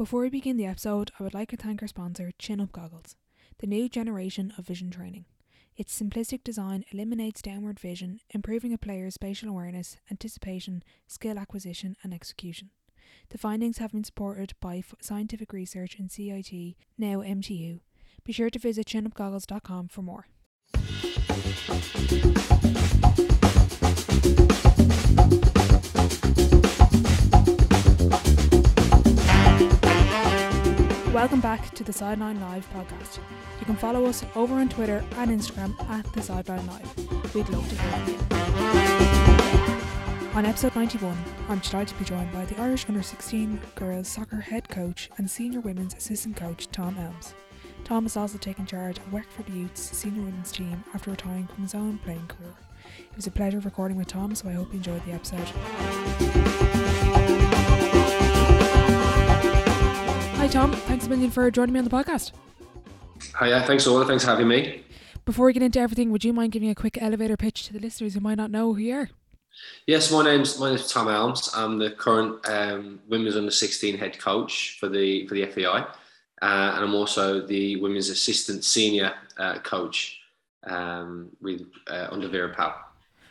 Before we begin the episode, I would like to thank our sponsor, Chin Up Goggles, the new generation of vision training. Its simplistic design eliminates downward vision, improving a player's spatial awareness, anticipation, skill acquisition, and execution. The findings have been supported by scientific research in CIT, now MTU. Be sure to visit chinupgoggles.com for more. Welcome back to the Sideline Live podcast. You can follow us over on Twitter and Instagram at the Sideline Live. We'd love to hear from you. On episode 91, I'm delighted to be joined by the Irish Under 16 girls soccer head coach and senior women's assistant coach Tom Elmes. Tom has also taken charge of Wexford for Youth's senior women's team after retiring from his own playing career. It was a pleasure recording with Tom, so I hope you enjoyed the episode. Tom, thanks a million for joining me on the podcast. Hiya, thanks all. Thanks for having me. Before we get into everything, would you mind giving a quick elevator pitch to the listeners who might not know who you are? Yes, my name's my name's Tom Elmes. I'm the current um, women's under 16 head coach for the for the FAI, uh, and I'm also the women's assistant senior uh, coach um, with uh, under Vera Pauw.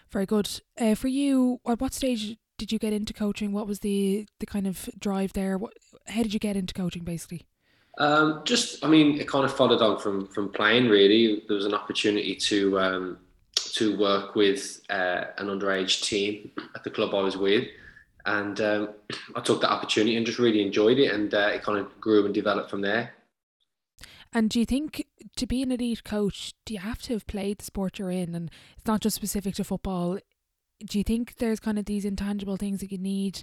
Very good. Uh, for you, at what stage did you get into coaching? What was the the kind of drive there? What, how did you get into coaching, basically? Um, just, I mean, it kind of followed on from from playing. Really, there was an opportunity to um, to work with uh, an underage team at the club I was with, and um, I took that opportunity and just really enjoyed it, and uh, it kind of grew and developed from there. And do you think to be an elite coach, do you have to have played the sport you're in? And it's not just specific to football. Do you think there's kind of these intangible things that you need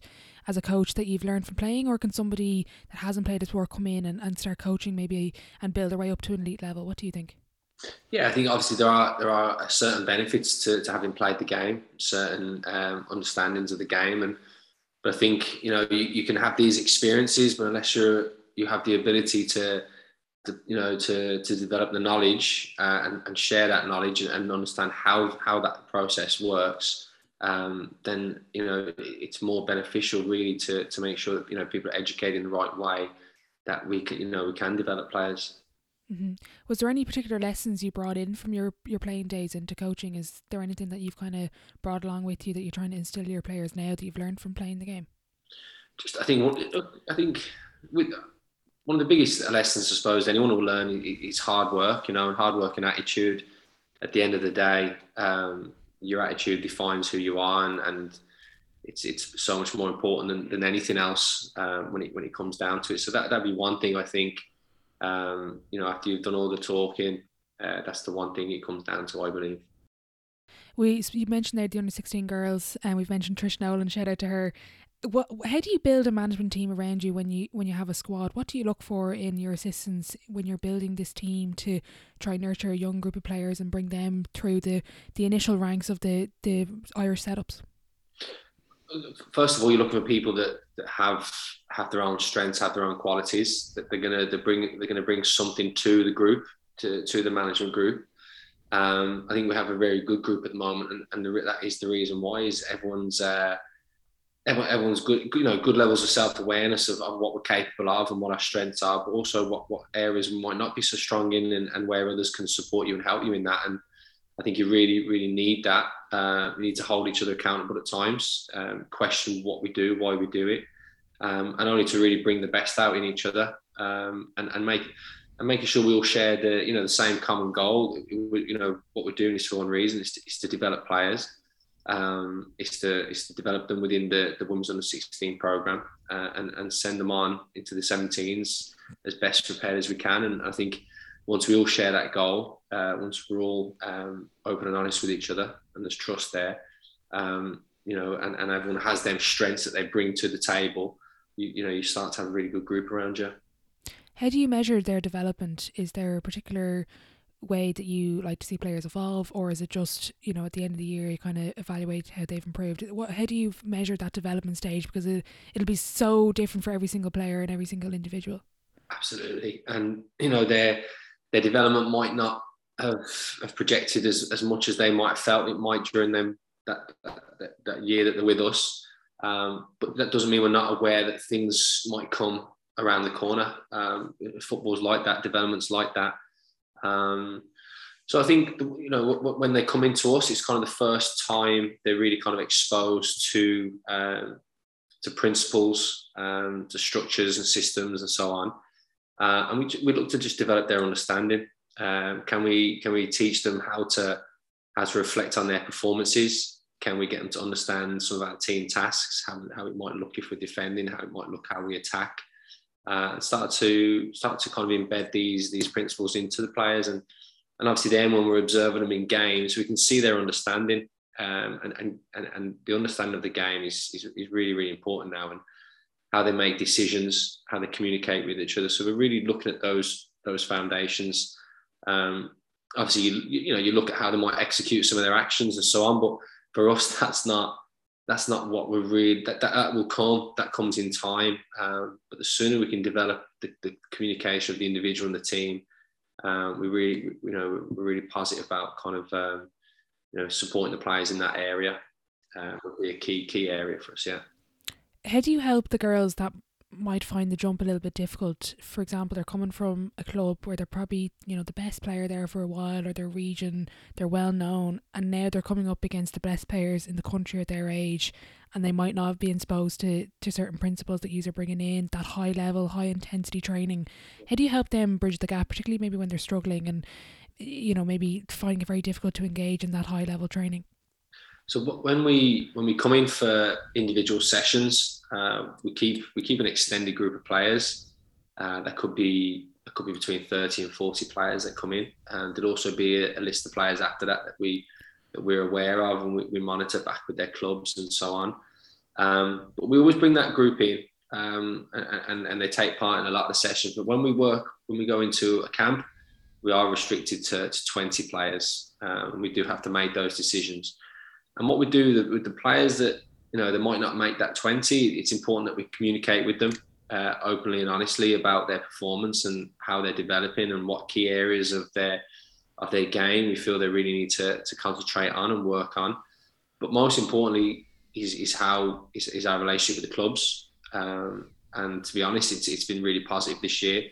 as a coach that you've learned from playing, or can somebody that hasn't played the sport come in and, and start coaching maybe and build their way up to an elite level? What do you think? Yeah, I think obviously there are there are certain benefits to, to having played the game, certain um, understandings of the game, and but I think you know you, you can have these experiences, but unless you're you have the ability to, to you know to to develop the knowledge uh, and, and share that knowledge and, and understand how how that process works, um, then you know it's more beneficial really to to make sure that you know people are educated in the right way that we can you know we can develop players. Mm-hmm. Was there any particular lessons you brought in from your, your playing days into coaching? Is there anything that you've kind of brought along with you that you're trying to instill your players now that you've learned from playing the game? Just I think I think with one of the biggest lessons I suppose anyone will learn is hard work. You know, and hard work and attitude. At the end of the day, um, your attitude defines who you are, and, and it's it's so much more important than, than anything else uh, when it when it comes down to it. So that that'd be one thing I think um, you know, after you've done all the talking, uh, that's the one thing it comes down to, I believe. We you mentioned there the under sixteen girls, and we've mentioned Trish Nolan. Shout out to her. What? How do you build a management team around you when you when you have a squad? What do you look for in your assistants when you're building this team to try and nurture a young group of players and bring them through the the initial ranks of the the Irish setups? First of all, you're looking for people that, that have have their own strengths, have their own qualities. That they're gonna they bring they're gonna bring something to the group, to to the management group. Um, I think we have a very good group at the moment, and, and the, that is the reason why is everyone's uh, everyone, everyone's good, you know, good levels of self awareness of, of, what we're capable of and what our strengths are, but also what what areas we might not be so strong in, and, and where others can support you and help you in that. And I think you really really need that. Uh, we need to hold each other accountable at times, um, question what we do, why we do it, um, and only to really bring the best out in each other um, and, and make and making sure we all share the you know the same common goal. You know what we're doing is for one reason: is to, is to develop players. Um, is to is to develop them within the the women's under 16 program uh, and and send them on into the 17s as best prepared as we can. And I think once we all share that goal, uh, once we're all um, open and honest with each other, and there's trust there, um, you know, and, and everyone has them strengths that they bring to the table, you, you know, you start to have a really good group around you. How do you measure their development? Is there a particular way that you like to see players evolve, or is it just you know at the end of the year you kind of evaluate how they've improved? What how do you measure that development stage? Because it it'll be so different for every single player and every single individual. Absolutely, and you know their their development might not have, have projected as, as much as they might have felt it might during them that that, that year that they're with us. Um, but that doesn't mean we're not aware that things might come around the corner. Um, football's like that, development's like that. Um, so I think you know when they come into us, it's kind of the first time they're really kind of exposed to um, to principles, um, to structures and systems and so on. Uh, and we, we look to just develop their understanding. Um, can we can we teach them how to how to reflect on their performances? Can we get them to understand some of our team tasks, how, how it might look if we're defending, how it might look how we attack, uh, start to start to kind of embed these these principles into the players. And and obviously then when we're observing them in games we can see their understanding um, and, and, and and the understanding of the game is, is, is really really important now and how they make decisions how they communicate with each other. So we're really looking at those those foundations. Um, obviously you, you know you look at how they might execute some of their actions and so on but for us that's not that's not what we're really that, that, that will come that comes in time. Um, but the sooner we can develop the, the, communication of the individual and the team um, we really you know we're really positive about kind of um, you know supporting the players in that area uh, would be a key key area for us yeah. How do you help the girls that might find the jump a little bit difficult. For example, they're coming from a club where they're probably, you know, the best player there for a while or their region, they're well known, and now they're coming up against the best players in the country at their age and they might not been exposed to, to certain principles that you're bringing in, that high level, high intensity training. How do you help them bridge the gap, particularly maybe when they're struggling and, you know, maybe finding it very difficult to engage in that high level training? So when we when we come in for individual sessions, uh, we keep we keep an extended group of players. Uh, that could be it could be between 30 and 40 players that come in, and there'd also be a, a list of players after that that we that we're aware of and we, we monitor back with their clubs and so on. Um, but we always bring that group in, um, and, and they take part in a lot of the sessions. But when we work, when we go into a camp, we are restricted to, to 20 players, and we do have to make those decisions. And what we do with the players that you know they might not make that 20, it's important that we communicate with them uh, openly and honestly about their performance and how they're developing and what key areas of their of their game we feel they really need to, to concentrate on and work on. But most importantly, is, is how is, is our relationship with the clubs. Um, and to be honest, it's, it's been really positive this year.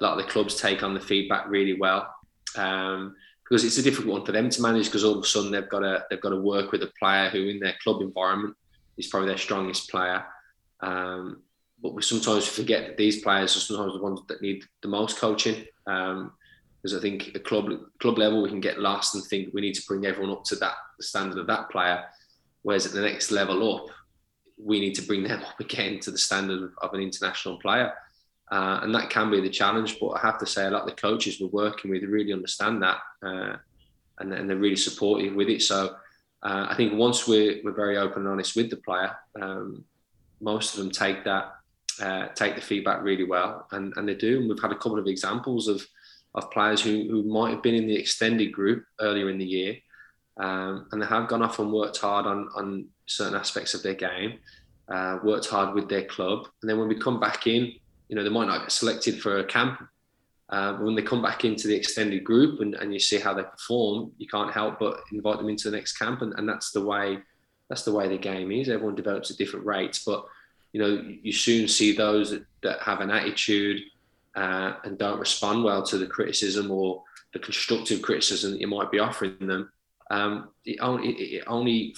A lot of the clubs take on the feedback really well. Um, because it's a difficult one for them to manage because all of a sudden they've got to they've got to work with a player who in their club environment is probably their strongest player. Um, but we sometimes forget that these players are sometimes the ones that need the most coaching. Um, because I think at club club level we can get lost and think we need to bring everyone up to that the standard of that player, whereas at the next level up, we need to bring them up again to the standard of, of an international player. Uh, and that can be the challenge. But I have to say, a lot of the coaches we're working with really understand that, uh, and, and, they're really supportive with it. So uh, I think once we're, we're very open and honest with the player, um, most of them take that uh, take the feedback really well, and, and they do. And we've had a couple of examples of of players who, who might have been in the extended group earlier in the year, um, and they have gone off and worked hard on on certain aspects of their game, uh, worked hard with their club, and then when we come back in you know, they might not get selected for a camp. Uh, when they come back into the extended group and, and you see how they perform, you can't help but invite them into the next camp. And, and that's the way that's the way the game is. Everyone develops at different rates, but you know, you soon see those that, that have an attitude uh, and don't respond well to the criticism or the constructive criticism that you might be offering them. Um, it only, it only,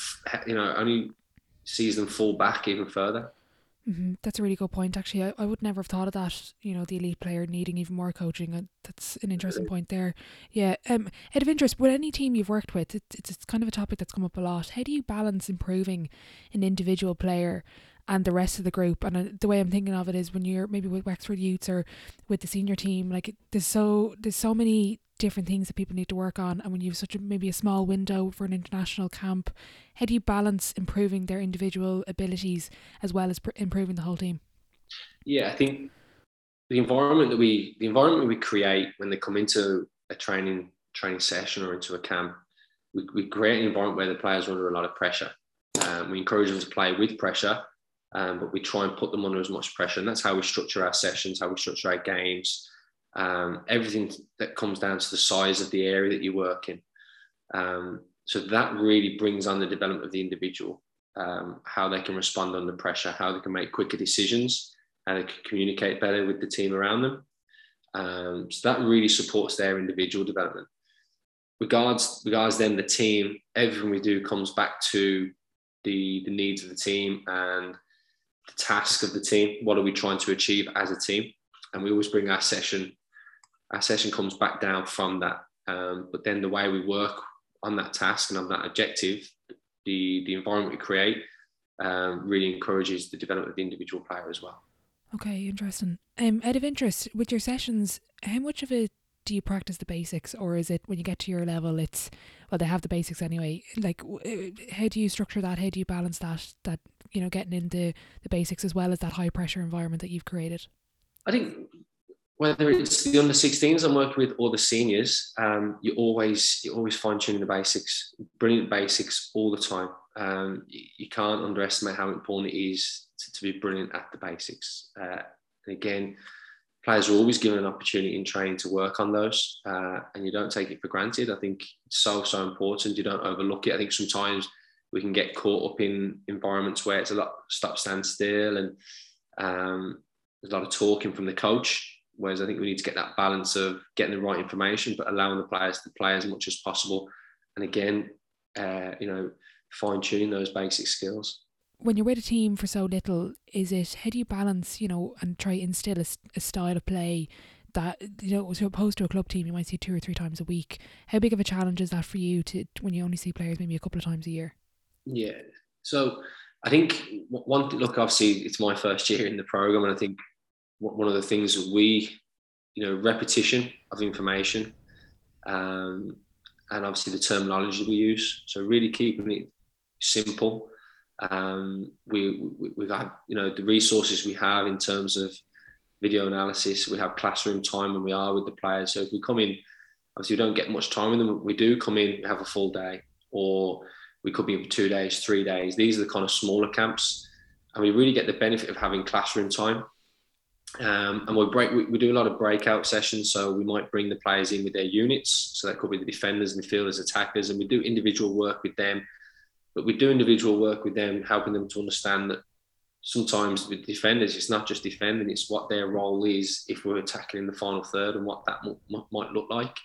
you know, only sees them fall back even further. Mm-hmm. That's a really good point. Actually, I, I would never have thought of that. You know, the elite player needing even more coaching. Uh, that's an interesting point there. Yeah. Um. Out of interest, with any team you've worked with, it's it's kind of a topic that's come up a lot. How do you balance improving an individual player and the rest of the group. And uh, the way I'm thinking of it is when you're maybe with Wexford Youths or with the senior team, like there's so there's so many different things that people need to work on. And when you have such a maybe a small window for an international camp, how do you balance improving their individual abilities as well as pr- improving the whole team? Yeah, I think the environment that we the environment we create when they come into a training training session or into a camp, we, we create an environment where the players are under a lot of pressure. Um, we encourage them to play with pressure, um, but we try and put them under as much pressure. And that's how we structure our sessions, how we structure our games, um, everything that comes down to the size of the area that you work in. Um, so that really brings on the development of the individual, um, how they can respond under pressure, how they can make quicker decisions, how they can communicate better with the team around them. Um, so that really supports their individual development. Regards regards then the team, everything we do comes back to the the needs of the team and the task of the team. What are we trying to achieve as a team? And we always bring our session. Our session comes back down from that. Um, but then the way we work on that task and on that objective, the the environment we create um, really encourages the development of the individual player as well. Okay, interesting. Um, out of interest, with your sessions, how much of it do you practice the basics, or is it when you get to your level, it's well, they have the basics anyway. Like, uh, how do you structure that? How do you balance that? That you know, getting into the basics as well as that high pressure environment that you've created. I think whether it's the under 16s I'm working with or the seniors, um, you always you always fine tuning the basics, brilliant basics all the time. Um, you, can't underestimate how important it is to, to be brilliant at the basics. Uh, and again, players are always given an opportunity in training to work on those, uh, and you don't take it for granted. I think it's so so important. You don't overlook it. I think sometimes we can get caught up in environments where it's a lot stop stand still and um, there's a lot of talking from the coach. Whereas I think we need to get that balance of getting the right information, but allowing the players to play as much as possible. And again, uh, you know, fine tuning those basic skills when you're with a team for so little, is it how do you balance, you know, and try instill a, a style of play that you know, as opposed to a club team, you might see two or three times a week. How big of a challenge is that for you to when you only see players maybe a couple of times a year? Yeah, so I think one look, obviously, it's my first year in the program, and I think one of the things that we, you know, repetition of information, um, and obviously the terminology that we use. So really keeping it simple um, we, we, we've had, you know, the resources we have in terms of video analysis. We have classroom time when we are with the players. So if we come in, obviously we don't get much time with them. We do come in, we have a full day, or we could be for two days, three days. These are the kind of smaller camps, and we really get the benefit of having classroom time. Um, and we break. We, we, do a lot of breakout sessions, so we might bring the players in with their units. So that could be the defenders, midfielders, attackers, and we do individual work with them but we do individual work with them, helping them to understand that sometimes with defenders, it's not just defending, it's what their role is if we're tackling the final third and what that m- m- might look like.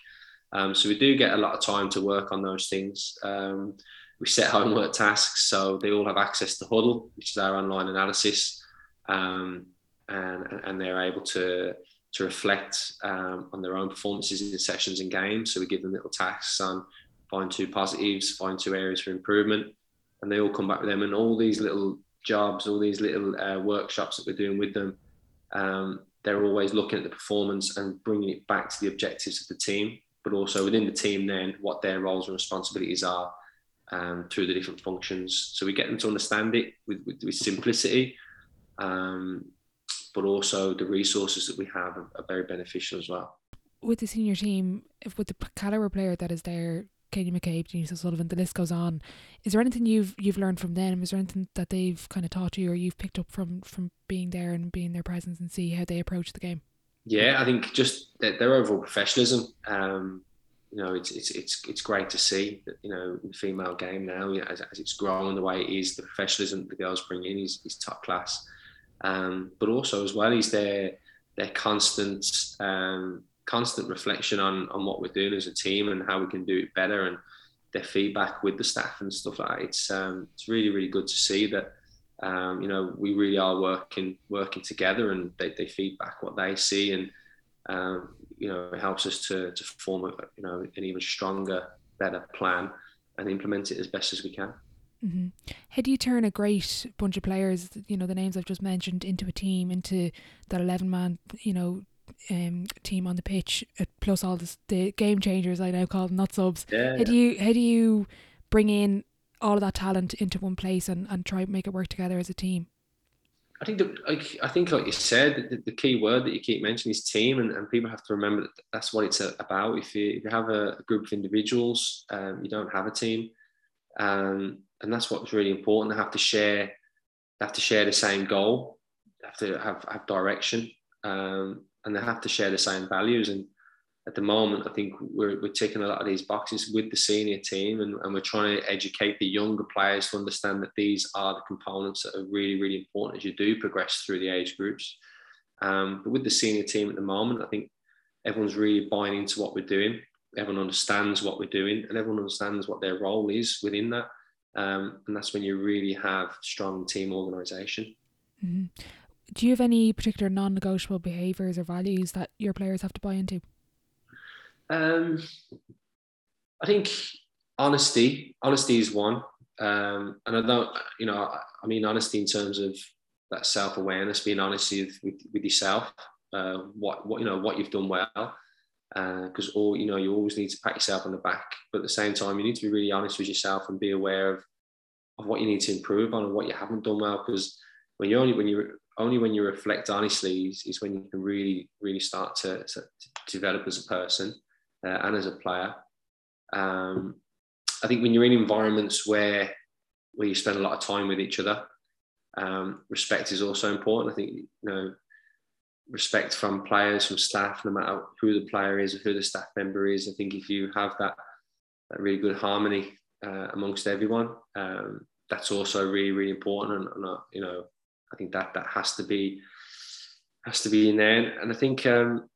Um, so we do get a lot of time to work on those things. Um, we set homework tasks, so they all have access to Hudl, which is our online analysis, um, and, and they're able to to reflect um, on their own performances in sessions and games. So we give them little tasks on find two positives, find two areas for improvement, and they all come back with them. And all these little jobs, all these little uh, workshops that we're doing with them, um, they're always looking at the performance and bringing it back to the objectives of the team, but also within the team, then what their roles and responsibilities are um, through the different functions. So we get them to understand it with, with, with simplicity, um, but also the resources that we have are, are very beneficial as well. With the senior team, if with the caliber player that is there, Katie McCabe, Denise O'Sullivan, the list goes on. Is there anything you've you've learned from them? Is there anything that they've kind of taught you or you've picked up from from being there and being their presence and see how they approach the game? Yeah, I think just their, their overall professionalism. Um, you know, it's it's it's it's great to see that you know the female game now, you know, as, as it's growing the way it is, the professionalism the girls bring in is, is top class. Um, but also as well is their their constant um, constant reflection on on what we're doing as a team and how we can do it better and their feedback with the staff and stuff like that. It's um, it's really really good to see that um, you know we really are working working together and they, they feedback what they see and um, you know it helps us to to form a, you know an even stronger better plan and implement it as best as we can. Mm-hmm. How do you turn a great bunch of players, you know, the names I've just mentioned, into a team, into that 11 man, you know, um, team on the pitch, uh, plus all this, the game changers I now call them, not subs. Yeah, how do you how do you bring in all of that talent into one place and, and try and make it work together as a team? I think that like, I think like you said, the, the, key word that you keep mentioning is team, and, and people have to remember that that's what it's about. If you, if you have a, a group of individuals, um, you don't have a team, um, and that's what's really important. They have to share, they have to share the same goal, they have to have have direction, um, and they have to share the same values. And at the moment, I think we're, we're ticking a lot of these boxes with the senior team and, and we're trying to educate the younger players to understand that these are the components that are really, really important as you do progress through the age groups. Um, but with the senior team at the moment, I think everyone's really buying into what we're doing. Everyone understands what we're doing and everyone understands what their role is within that. Um, and that's when you really have strong team organisation. Mm-hmm. Do you have any particular non negotiable behaviours or values that your players have to buy into? Um, I think honesty. Honesty is one, um, and I don't. You know, I mean honesty in terms of that self awareness, being honest with, with, with yourself. Uh, what what you know what you've done well, because uh, all you know you always need to pat yourself on the back, but at the same time you need to be really honest with yourself and be aware of of what you need to improve on and what you haven't done well. Because when you only when you only when you reflect honestly is, is when you can really really start to, to, to develop as a person uh, and as a player. Um, I think when you're in environments where where you spend a lot of time with each other, um, respect is also important. I think you know respect from players, from staff, no matter who the player is or who the staff member is. I think if you have that, that really good harmony uh, amongst everyone, um, that's also really really important. And, and uh, you know, I think that that has to be has to be in there. And I think um,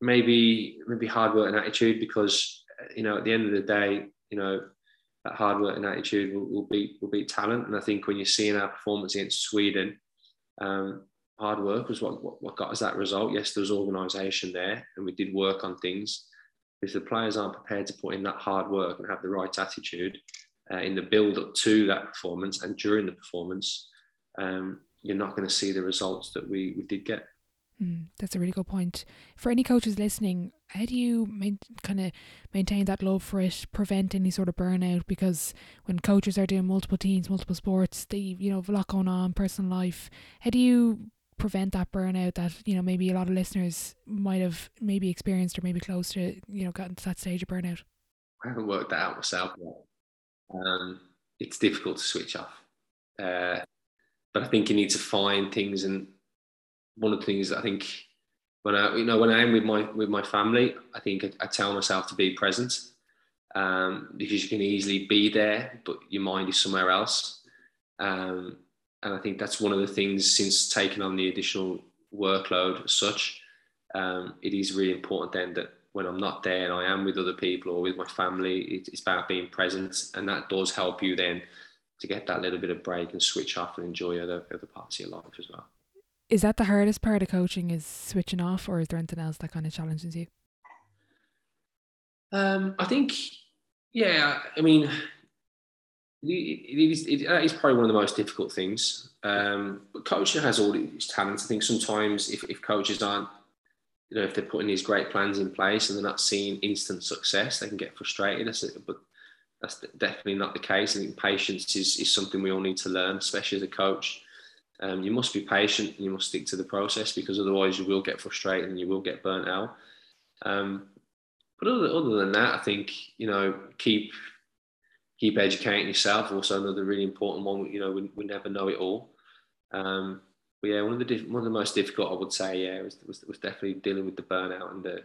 maybe maybe hard work and attitude because you know at the end of the day, you know that hard work and attitude will, will beat will beat talent. And I think when you're seeing our performance against Sweden, um, hard work was what, what, what got us that result. Yes, there was organisation there, and we did work on things. If the players aren't prepared to put in that hard work and have the right attitude uh, in the build up to that performance and during the performance, um, you're not going to see the results that we, we did get. Mm, that's a really good point. For any coaches listening, how do you main, kind of maintain that love for it, prevent any sort of burnout? Because when coaches are doing multiple teams, multiple sports, they you know have a lot going on, personal life. How do you prevent that burnout that you know maybe a lot of listeners might have maybe experienced or maybe close to you know gotten to that stage of burnout? I haven't worked that out myself yet. Um, it's difficult to switch off, uh, but I think you need to find things and one of the things I think when I you know when I'm with my with my family, I think I, I tell myself to be present um, because you can easily be there, but your mind is somewhere else. Um, and I think that's one of the things since taking on the additional workload as such. Um, it is really important then that when I'm not there and I am with other people or with my family, it's about being present, and that does help you then to get that little bit of break and switch off and enjoy other other parts of your life as well is that the hardest part of coaching is switching off or is there anything else that kind of challenges you um, i think yeah i mean it it, that is probably one of the most difficult things. Um, but coaching has all its talents. I think sometimes if, if coaches aren't you know if they're putting these great plans in place and they're not seeing instant success they can get frustrated but that's definitely not the case. I think patience is, is something we all need to learn especially as a coach. Um, you must be patient and you must stick to the process because otherwise you will get frustrated and you will get burnt out. Um, but other, other than that, I think you know keep keep educating yourself. Also, another really important one. You know, we, we never know it all. Um, but yeah, one of the one of the most difficult, I would say, yeah, was was, was definitely dealing with the burnout and the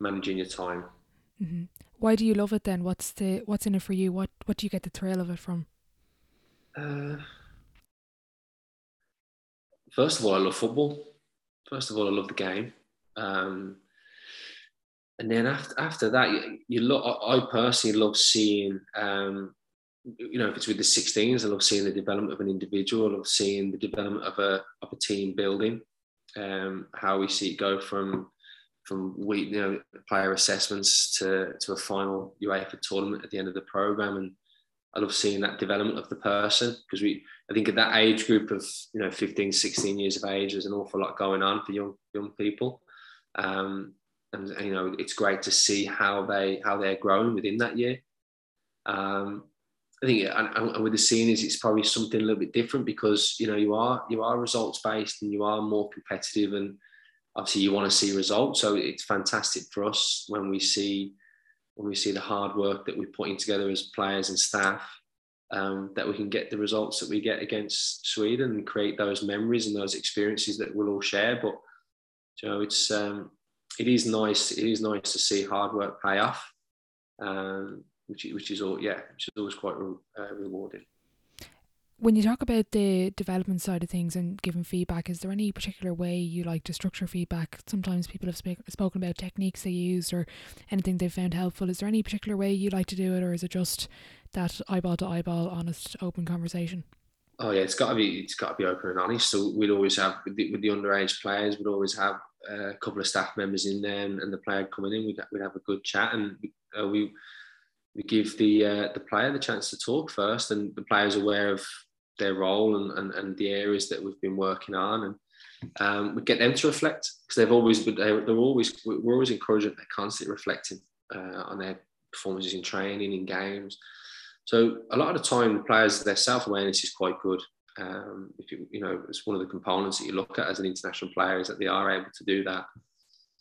managing your time. Mm-hmm. Why do you love it then? What's the what's in it for you? What what do you get the thrill of it from? Uh, first of all, I love football. First of all, I love the game. Um, and then after, after that, you, you look, I personally love seeing, um, you know, if it's with the 16s, I love seeing the development of an individual. I love seeing the development of a, of a team building, um, how we see it go from, from week, you know, player assessments to, to a final UEFA tournament at the end of the program. And I love seeing that development of the person because we, I think at that age group of you know 15, 16 years of age, there's an awful lot going on for young young people, um, and, you know it's great to see how they how they're growing within that year. Um, I think and, and with the seniors, it's probably something a little bit different because you know you are you are results based and you are more competitive and obviously you want to see results. So it's fantastic for us when we see when we see the hard work that we're putting together as players and staff, um, that we can get the results that we get against Sweden and create those memories and those experiences that we'll all share. But you know, it's um, it is nice. It is nice to see hard work pay off, um, which which is all yeah, which is always quite re- uh, rewarding. When you talk about the development side of things and giving feedback, is there any particular way you like to structure feedback? Sometimes people have sp- spoken about techniques they used or anything they found helpful. Is there any particular way you like to do it, or is it just that eyeball to eyeball, honest, open conversation? Oh yeah, it's got to be it's got to be open and honest. So we'd always have with the, with the underage players, we'd always have a couple of staff members in there, and, and the player coming in, we'd, we'd have a good chat, and uh, we we give the uh, the player the chance to talk first, and the player's aware of their role and, and, and the areas that we've been working on, and um, we get them to reflect because they've always been they're, they're always we're always encouraging they're constantly reflecting uh, on their performances in training in games. So a lot of the time, the players their self awareness is quite good. Um, if you you know, it's one of the components that you look at as an international player is that they are able to do that.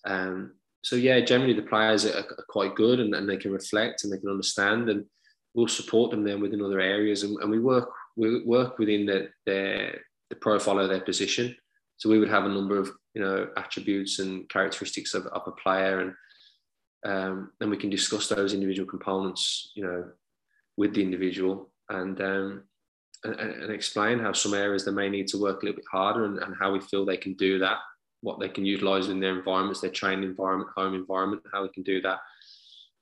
Um, so yeah, generally the players are, are quite good and, and, they can reflect and they can understand, and we'll support them then within other areas, and, and we work we work within the, the profile of their position. So we would have a number of you know attributes and characteristics of, of a player, and um, and we can discuss those individual components, you know, with the individual, and um, and, and, explain how some areas they may need to work a little bit harder, and, and how we feel they can do that what they can utilize in their environments, their training environment, home environment, how we can do that.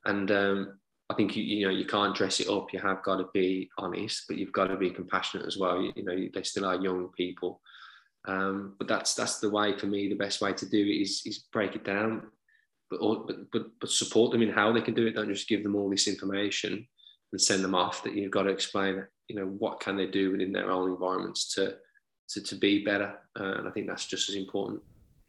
And um, I think you, you know you can't dress it up. You have got to be honest, but you've got to be compassionate as well. You, you know they still are young people, um, but that's that's the way for me. The best way to do it is is break it down, but but but but support them in how they can do it. Don't just give them all this information and send them off. That you've got to explain. You know what can they do within their own environments to to, to be better, uh, and I think that's just as important.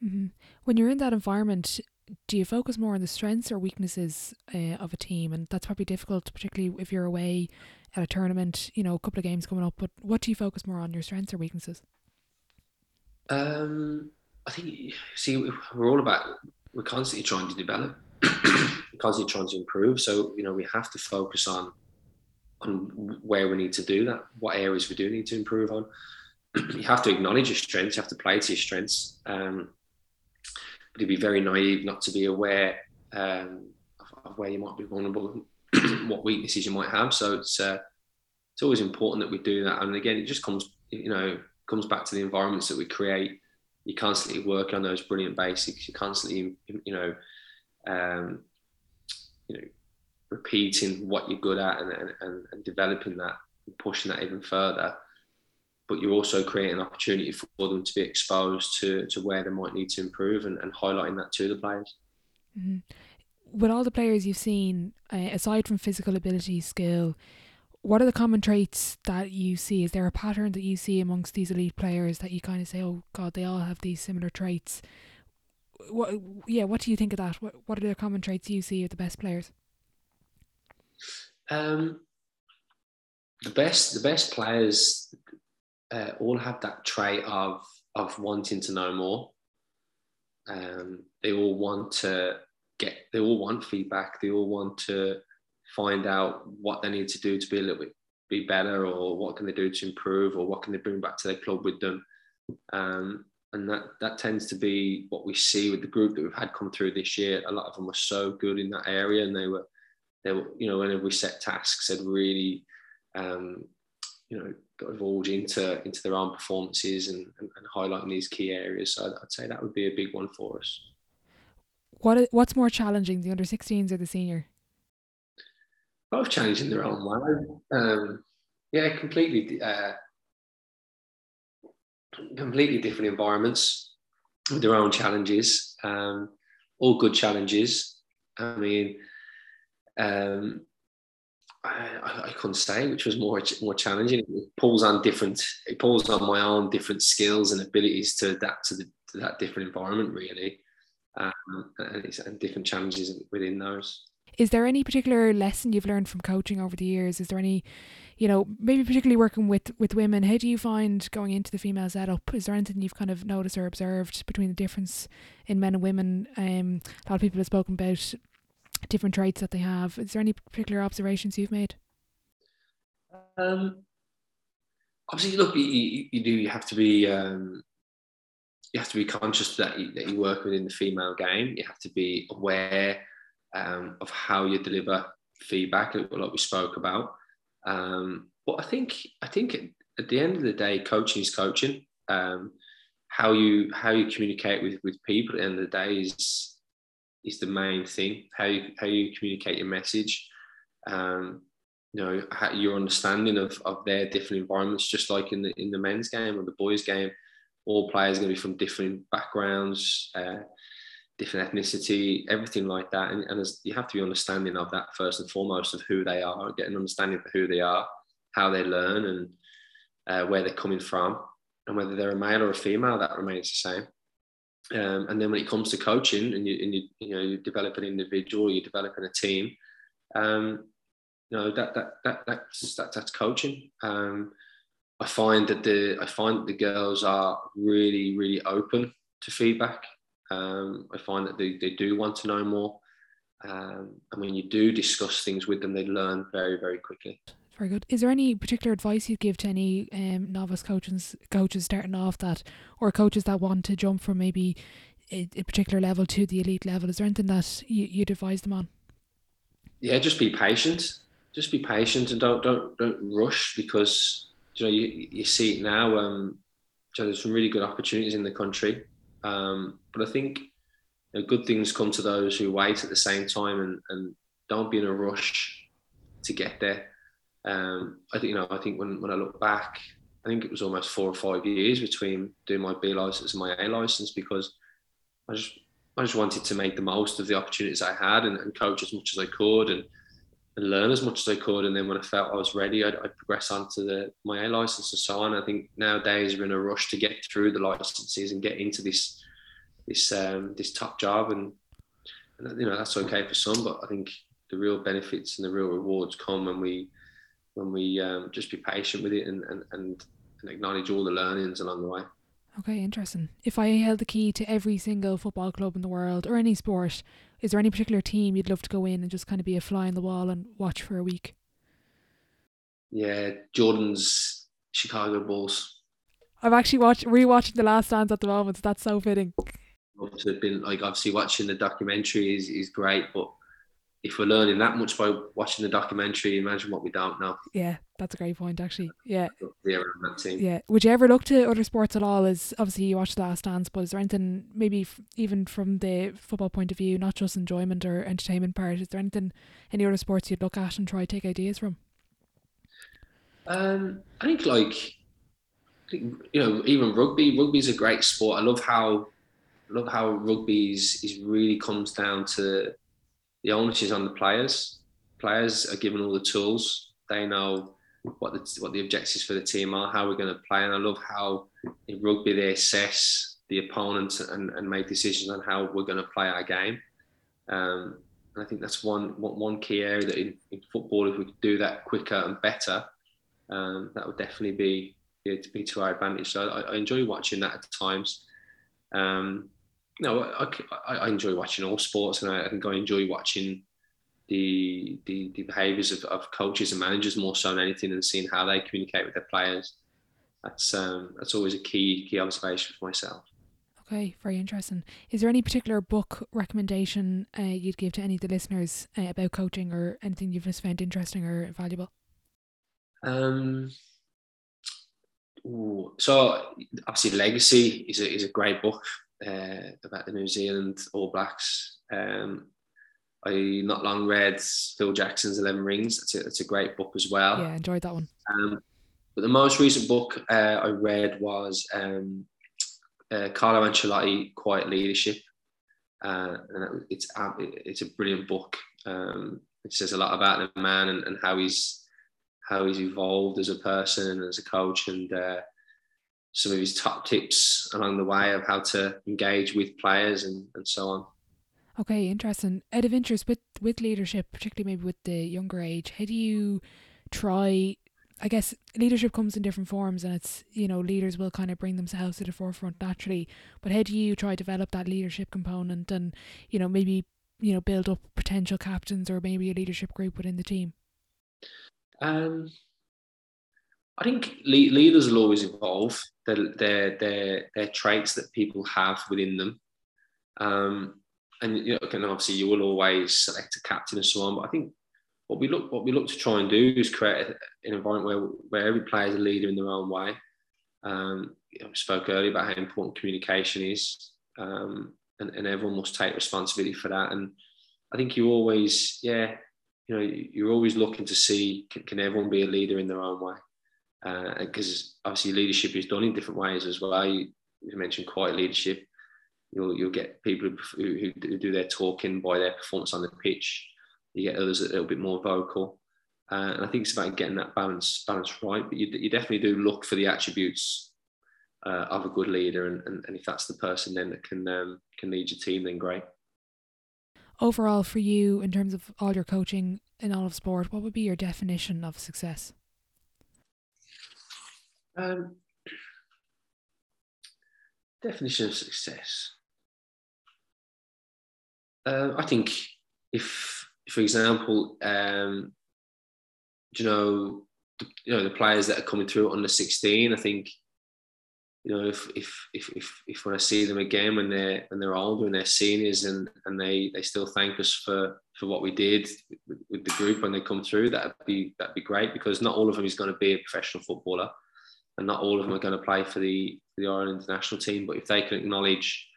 Mm-hmm. When you're in that environment, do you focus more on the strengths or weaknesses uh, of a team? And that's probably difficult, particularly if you're away at a tournament, you know, a couple of games coming up. But what do you focus more on, your strengths or weaknesses? Um, I think, see, we're all about, we're constantly trying to develop, constantly trying to improve. So, you know, we have to focus on on where we need to do that, what areas we do need to improve on. you have to acknowledge your strengths, you have to play to your strengths. Um, but it'd be very naive not to be aware um, of, of, where you might be vulnerable, and what weaknesses you might have. So it's uh, it's always important that we do that. And again, it just comes you know comes back to the environments that we create. You constantly work on those brilliant basics. You constantly you know um, you know repeating what you're good at and, and, and developing that and pushing that even further but you're also creating an opportunity for them to be exposed to, to where they might need to improve and, and highlighting that to the players. Mm-hmm. With all the players you've seen, uh, aside from physical ability, skill, what are the common traits that you see? Is there a pattern that you see amongst these elite players that you kind of say, "Oh God, they all have these similar traits"? What, yeah, what do you think of that? What, what are the common traits you see of the best players? Um, the best, the best players uh, all have that trait of of wanting to know more. Um, they all want to get. They all want feedback. They all want to find out what they need to do to be a little bit be better, or what can they do to improve, or what can they bring back to their club with them. Um, and that that tends to be what we see with the group that we've had come through this year. A lot of them were so good in that area, and they were they you know whenever we set tasks, had really um, you know divulge into into their own performances and, and, and highlighting these key areas. So I'd, I'd, say that would be a big one for us. What what's more challenging, the under 16s or the senior? Both challenging their own way. Um, yeah, completely. Uh, completely different environments with their own challenges. Um, all good challenges. I mean, um, I, I, couldn't say which was more more challenging. It pulls on different. It pulls on my own different skills and abilities to adapt to, the, to that different environment, really, um, and, and different challenges within those. Is there any particular lesson you've learned from coaching over the years? Is there any, you know, maybe particularly working with with women? How do you find going into the female setup? Is there anything you've kind of noticed or observed between the difference in men and women? Um, a lot of people have spoken about different traits that they have. Is there any particular observations you've made? Um, obviously, look, you, you, do you have to be um, you have to be conscious that you, that you work within the female game. You have to be aware um, of how you deliver feedback, like we spoke about. Um, but I think I think at the end of the day, coaching is coaching. Um, how you how you communicate with with people at the end of the day is is the main thing. How you how you communicate your message. Um, you know how, your understanding of, of their different environments, just like in the in the men's game or the boys' game. All players are going to be from different backgrounds, uh, different ethnicity, everything like that. And, and you have to be understanding of that first and foremost of who they are, get an understanding for who they are, how they learn, and uh, where they're coming from, and whether they're a male or a female, that remains the same. Um, and then when it comes to coaching, and you, and you, you know, you develop an individual, you're developing a team, um, you know that that that that's that, that's coaching. Um, I find that the I find the girls are really really open to feedback. Um, I find that they, they do want to know more. Um, and when you do discuss things with them, they learn very, very quickly. Very good. Is there any particular advice you'd give to any um, novice coaches, coaches starting off that, or coaches that want to jump from maybe a, a particular level to the elite level? Is there anything that you, you'd advise them on? Yeah, just be patient. Just be patient and don't don't don't rush because you know you, you see it now. Um, so there's some really good opportunities in the country, um, but I think you know, good things come to those who wait at the same time and, and don't be in a rush to get there. Um, I think you know. I think when, when I look back, I think it was almost four or five years between doing my B license and my A license because I just I just wanted to make the most of the opportunities I had and, and coach as much as I could and, and learn as much as I could. And then when I felt I was ready, I'd, I'd progress on to the my A license and so on. I think nowadays we're in a rush to get through the licenses and get into this this um, this top job and, and you know that's okay for some, but I think the real benefits and the real rewards come when we when we um, just be patient with it and, and, and, and acknowledge all the learnings along the way. Okay, interesting. If I held the key to every single football club in the world or any sport, is there any particular team you'd love to go in and just kind of be a fly on the wall and watch for a week? Yeah, Jordan's Chicago Bulls. I'm actually watch rewatching The Last Dance at the moment. So that's so fitting. To have been like obviously watching the documentary is, is great, but if we're learning that much by watching the documentary, imagine what we don't know. Yeah, that's a great point, actually. Yeah. Yeah. Yeah. Would you ever look to other sports at all? As obviously you watch The Last Dance, but is there anything maybe f- even from the football point of view, not just enjoyment or entertainment part? Is there anything any other sports you'd look at and try to take ideas from? Um, I think like, I think, you know, even rugby. Rugby is a great sport. I love how, I love how rugby is, is really comes down to the onus is on the players. Players are given all the tools. They know what the what the objectives for the team are, how we're going to play, and I love how in rugby they assess the opponent and, and make decisions on how we're going to play our game. Um, and I think that's one one key area that in, in football, if we could do that quicker and better, um, that would definitely be be, be to our advantage. So I, I enjoy watching that at times. Um, no, I, I, enjoy watching all sports, and I, I think I enjoy watching the the, the behaviours of, of coaches and managers more so than anything, and seeing how they communicate with their players. That's um, that's always a key key observation for myself. Okay, very interesting. Is there any particular book recommendation uh, you'd give to any of the listeners uh, about coaching, or anything you've just found interesting or valuable? Um, ooh, so obviously, Legacy is a, is a great book uh, about the New Zealand All Blacks. Um, I not long read Phil Jackson's Eleven Rings. It's a, a great book as well. Yeah, enjoyed that one. Um, but the most recent book uh, I read was um, uh, Carlo Ancelotti, Quiet Leadership, uh, and it's it's a brilliant book. Um, it says a lot about the man and, and, how he's how he's evolved as a person and as a coach, and uh, some of his top tips along the way of how to engage with players and, and so on. Okay, interesting. Out of interest with with leadership, particularly maybe with the younger age, how do you try? I guess leadership comes in different forms, and it's you know leaders will kind of bring themselves to the forefront naturally. But how do you try to develop that leadership component, and you know maybe you know build up potential captains or maybe a leadership group within the team? Um, I think leaders will always evolve. Their their their, their traits that people have within them, um, and you know, obviously you will always select a captain and so on. But I think what we look what we look to try and do is create an environment where where every player is a leader in their own way. Um, I spoke earlier about how important communication is, um, and, and everyone must take responsibility for that. And I think you always, yeah, you know, you're always looking to see can, can everyone be a leader in their own way because uh, obviously leadership is done in different ways as well. You, you mentioned quiet leadership. You'll you'll get people who, who do their talking by their performance on the pitch. You get others that are a little bit more vocal, uh, and I think it's about getting that balance balance right. But you, you definitely do look for the attributes uh, of a good leader, and, and, and, if that's the person then that can um, can lead your team, then great. Overall, for you, in terms of all your coaching in all of sport, what would be your definition of success? Um, definition of success. Uh, I think if, for example, um, you know, the, you know the players that are coming through under sixteen, I think, you know, if if if if, if when I see them again when they're when they're older and they're seniors and and they they still thank us for for what we did with, with the group when they come through, that'd be that'd be great because not all of them is going to be a professional footballer and not all of them are going to play for the for the Ireland national team. But if they can acknowledge,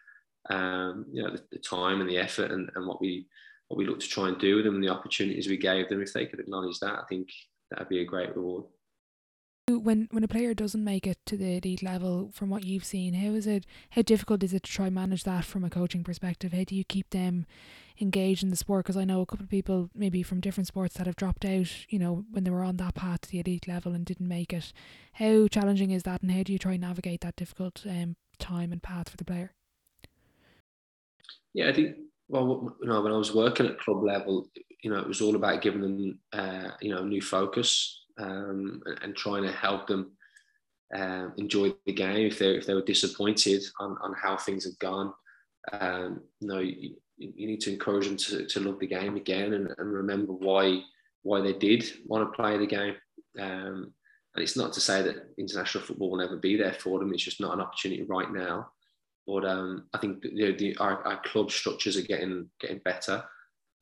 um, you know, the, the, time and the effort and, and what we what we look to try and do with them and the opportunities we gave them, if they could acknowledge that, I think that'd be a great reward. When when a player doesn't make it to the elite level, from what you've seen, how is it? How difficult is it to try and manage that from a coaching perspective? How do you keep them engaged in the sport? Because I know a couple of people, maybe from different sports, that have dropped out. You know, when they were on that path to the elite level and didn't make it. How challenging is that, and how do you try and navigate that difficult um, time and path for the player? Yeah, I think well, you know, when I was working at club level, you know, it was all about giving them, uh, you know, new focus um, and, and, trying to help them uh, enjoy the game if they if they were disappointed on, on how things had gone. Um, you know, you, you, need to encourage them to, to love the game again and, and remember why why they did want to play the game. Um, and it's not to say that international football will never be there for them. It's just not an opportunity right now. But um, I think know, the, our, our club structures are getting getting better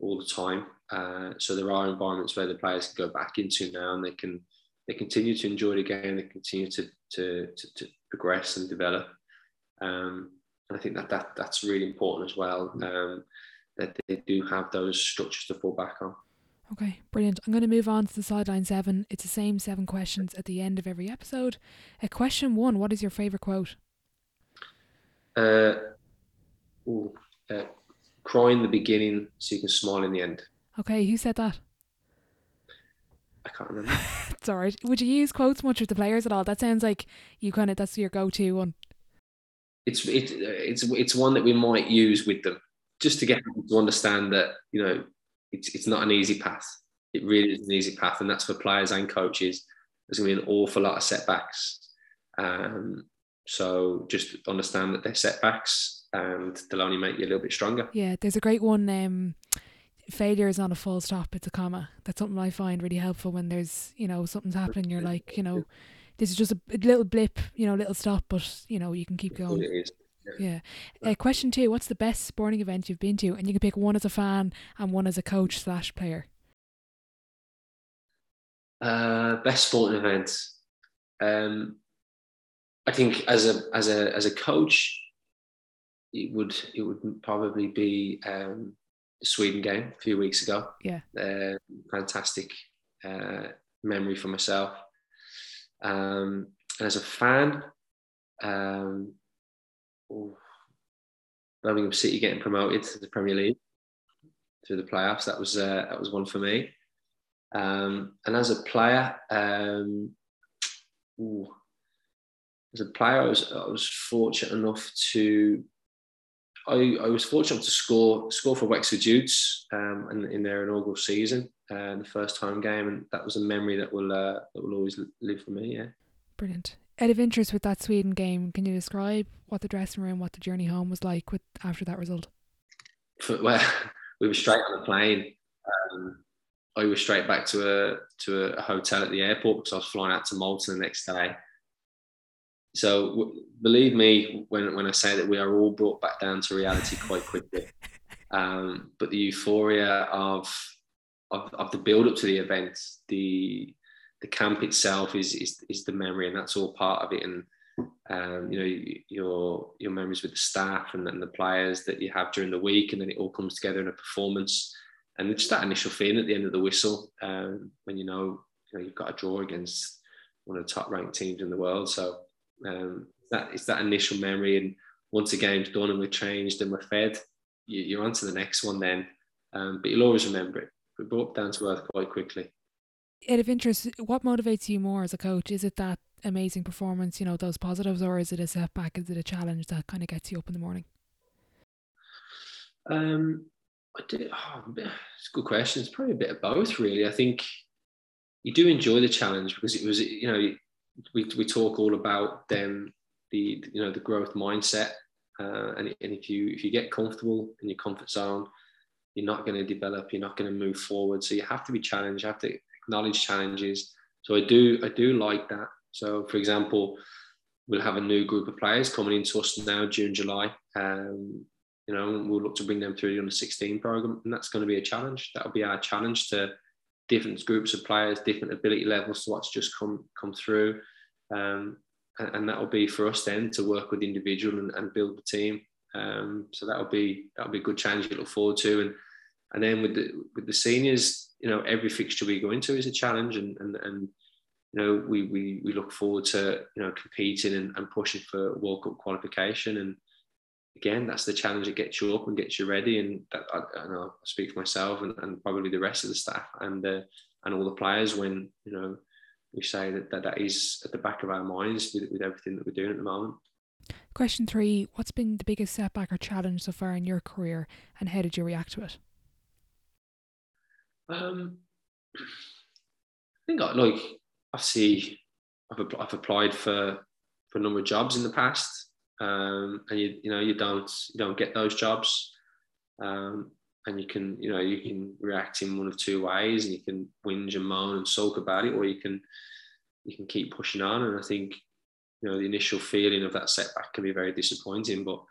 all the time. Uh, so there are environments where the players can go back into now, and they can they continue to enjoy the game. They continue to to, to, to progress and develop. Um, and I think that, that that's really important as well. Um, that they do have those structures to fall back on. Okay, brilliant. I'm going to move on to the sideline seven. It's the same seven questions at the end of every episode. Uh, question one What is your favourite quote? Uh, ooh, uh, cry in the beginning so you can smile in the end. Okay, who said that? I can't remember. it's alright. Would you use quotes much with the players at all? That sounds like you kind of that's your go-to one. It's it, it's it's one that we might use with them just to get them to understand that you know it's it's not an easy path. It really is an easy path, and that's for players and coaches. There's going to be an awful lot of setbacks. Um, so just understand that they're setbacks and they'll only make you a little bit stronger. Yeah, there's a great one. Um, failure is not a full stop; it's a comma. That's something I find really helpful when there's you know something's happening. You're like you know, this is just a, little blip, you know, little stop, but you know you can keep going. Is. Yeah. Uh, question two: What's the best sporting event you've been to? And you can pick one as a fan and one as a coach slash player. Uh, best sporting event. Um, I think as a as a as a coach, it would it would probably be um, the Sweden game a few weeks ago. Yeah, uh, fantastic uh, memory for myself. Um, and as a fan, um, oh, Birmingham City getting promoted to the Premier League through the playoffs. That was uh, that was one for me. Um, and as a player, um, ooh, as a player, I was I was fortunate enough to. I, I was fortunate to score score for Wexford Youths um, in, in their inaugural season, uh, the first time game, and that was a memory that will uh, that will always live for me. Yeah. Brilliant. Out of interest with that Sweden game, can you describe what the dressing room, what the journey home was like with after that result? well, we were straight on the plane. Um, I was straight back to a to a hotel at the airport because I was flying out to Malta the next day. So believe me when when I say that we are all brought back down to reality quite quickly. Um, but the euphoria of, of of the build up to the event, the the camp itself is is is the memory, and that's all part of it. And um, you know your your memories with the staff and, and the players that you have during the week, and then it all comes together in a performance and it's that initial feeling at the end of the whistle um, when you know, you know you've got a draw against one of the top ranked teams in the world. So um, that it's that initial memory, and once the game's done and we're changed and we're fed, you, are on to the next one then. Um, but you'll always remember it. We brought down to earth quite quickly. Out of interest, what motivates you more as a coach? Is it that amazing performance, you know, those positives, or is it a setback? Is it a challenge that kind of gets you up in the morning? Um, I do. Oh, it's a good question. It's probably a bit of both, really. I think you do enjoy the challenge because it was, you know, we, we talk all about them, the you know the growth mindset, uh, and, and if you if you get comfortable in your comfort zone, you're not going to develop. You're not going to move forward. So you have to be challenged. You have to acknowledge challenges. So I do I do like that. So for example, we'll have a new group of players coming into us now June July. Um, you know, we'll look to bring them through the under 16 program, and that's going to be a challenge. That'll be our challenge to different groups of players, different ability levels to what's just come come through, um, and, and, that will be for us then to work with the individual and, and build the team. Um, so that'll be that'll be a good challenge to look forward to, and and then with the with the seniors, you know, every fixture we go into is a challenge, and and and you know we we we look forward to you know competing and, and pushing for World Cup qualification and again, that's the challenge that gets you up and gets you ready. And that, I, I know I speak for myself and, and, probably the rest of the staff and uh, and all the players when you know we say that, that that is at the back of our minds with, with everything that we're doing at the moment. Question three: What's been the biggest setback or challenge so far in your career, and how did you react to it? Um, I think I, like I see I've, I've applied for for a number of jobs in the past um, and you you know you don't you don't get those jobs, um, and you can you know you can react in one of two ways, and you can whinge and moan and sulk about it, or you can you can keep pushing on. And I think you know the initial feeling of that setback can be very disappointing, but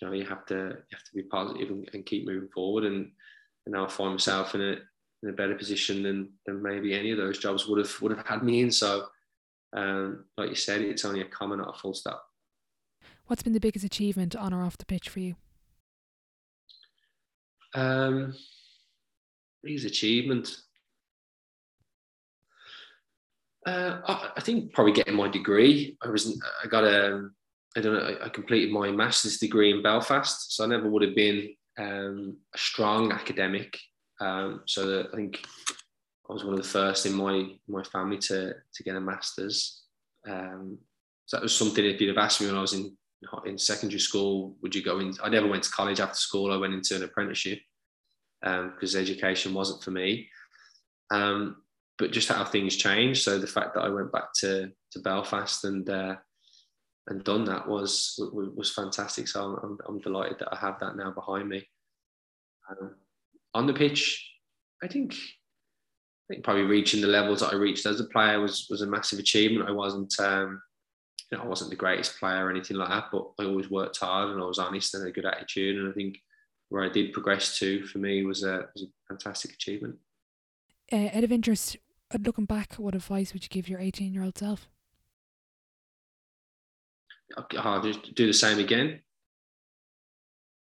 you know you have to you have to be positive and, and keep moving forward. And, and now I find myself in a in a better position than than maybe any of those jobs would have would have had me in. So, um, like you said, it's only a comma, not a full stop. What's been the biggest achievement on or off the pitch for you? Um, biggest achievement. Uh, I, I think probably getting my degree. I was I got a I don't know I completed my master's degree in Belfast, so I never would have been um, a strong academic. Um, so that I think I was one of the first in my my family to to get a master's. Um, so that was something if you'd have asked me when I was in in secondary school, would you go in? I never went to college after school. I went into an apprenticeship because um, education wasn't for me. Um, but just how things changed. So the fact that I went back to to Belfast and uh, and done that was was fantastic. So I'm, I'm, delighted that I have that now behind me. Um, on the pitch, I think I think probably reaching the levels that I reached as a player was was a massive achievement. I wasn't um, you know, I wasn't the greatest player or anything like that, but I always worked hard and I was honest and had a good attitude. And I think where I did progress to for me was a, was a fantastic achievement. Uh, out of interest, looking back, what advice would you give your 18 year old self? I'll just do the same again.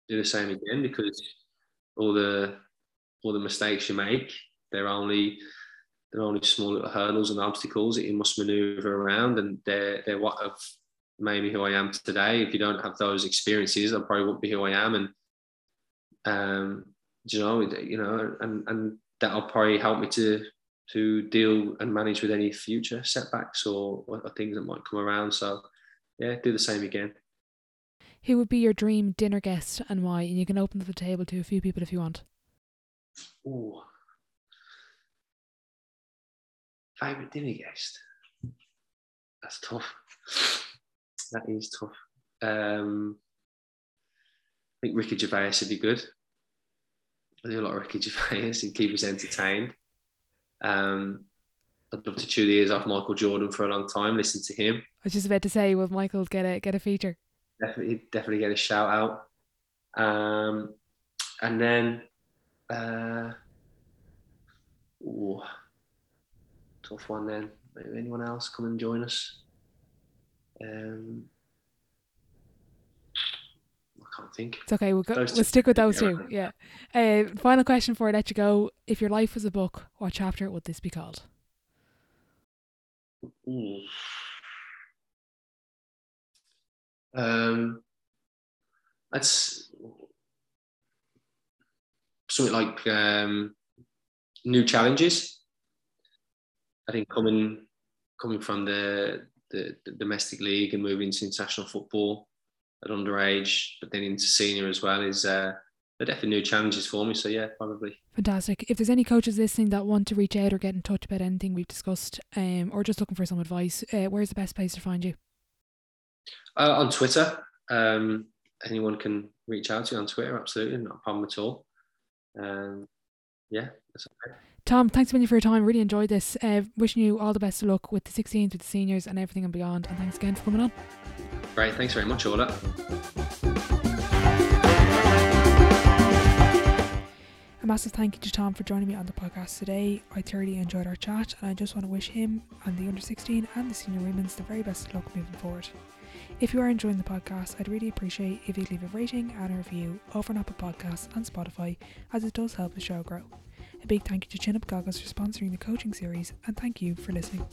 Do the same again because all the all the mistakes you make, they're only they're only small little hurdles and obstacles that you must maneuver around, and they're they're what have made me who I am today. If you don't have those experiences, I probably wouldn't be who I am, and um, you know, you know, and and that'll probably help me to to deal and manage with any future setbacks or, or things that might come around. So, yeah, do the same again. Who would be your dream dinner guest and why? And you can open the table to a few people if you want. Oh, favourite dinner guest? That's tough. That is tough. Um, I think Ricky Gervais would be good. I do a lot of Ricky Gervais and keep us entertained. Um, I'd love to chew the ears off Michael Jordan for a long time. Listen to him. I was just about to say, will Michael get a get a feature? Definitely, definitely get a shout out. Um, and then, uh, ooh, tough one. Then maybe anyone else come and join us. Um, can't think. It's okay. We'll go, Those we'll stick with those two. Yeah. Uh, final question before I let you go: If your life was a book, what chapter would this be called? Ooh. Um, that's something like um, new challenges. I think coming coming from the, the the domestic league and moving to international football at underage, but then into senior as well is uh, they're definitely new challenges for me. So yeah, probably. Fantastic. If there's any coaches listening that want to reach out or get in touch about anything we've discussed, um, or just looking for some advice, uh, where's the best place to find you? Uh, on Twitter, um, anyone can reach out to you on Twitter. Absolutely, not a problem at all. Um, yeah, that's okay. Tom, thanks million for your time. Really enjoyed this. Uh, wishing you all the best of luck with the 16s, with the seniors, and everything and beyond. And thanks again for coming on. Great. Thanks very much, Orla. A massive thank you to Tom for joining me on the podcast today. I thoroughly enjoyed our chat, and I just want to wish him and the under 16 and the senior women's the very best of luck moving forward. If you are enjoying the podcast, I'd really appreciate if you'd leave a rating and a review over on Apple Podcasts and Spotify, as it does help the show grow. A big thank you to Chin Up Goggles for sponsoring the coaching series, and thank you for listening.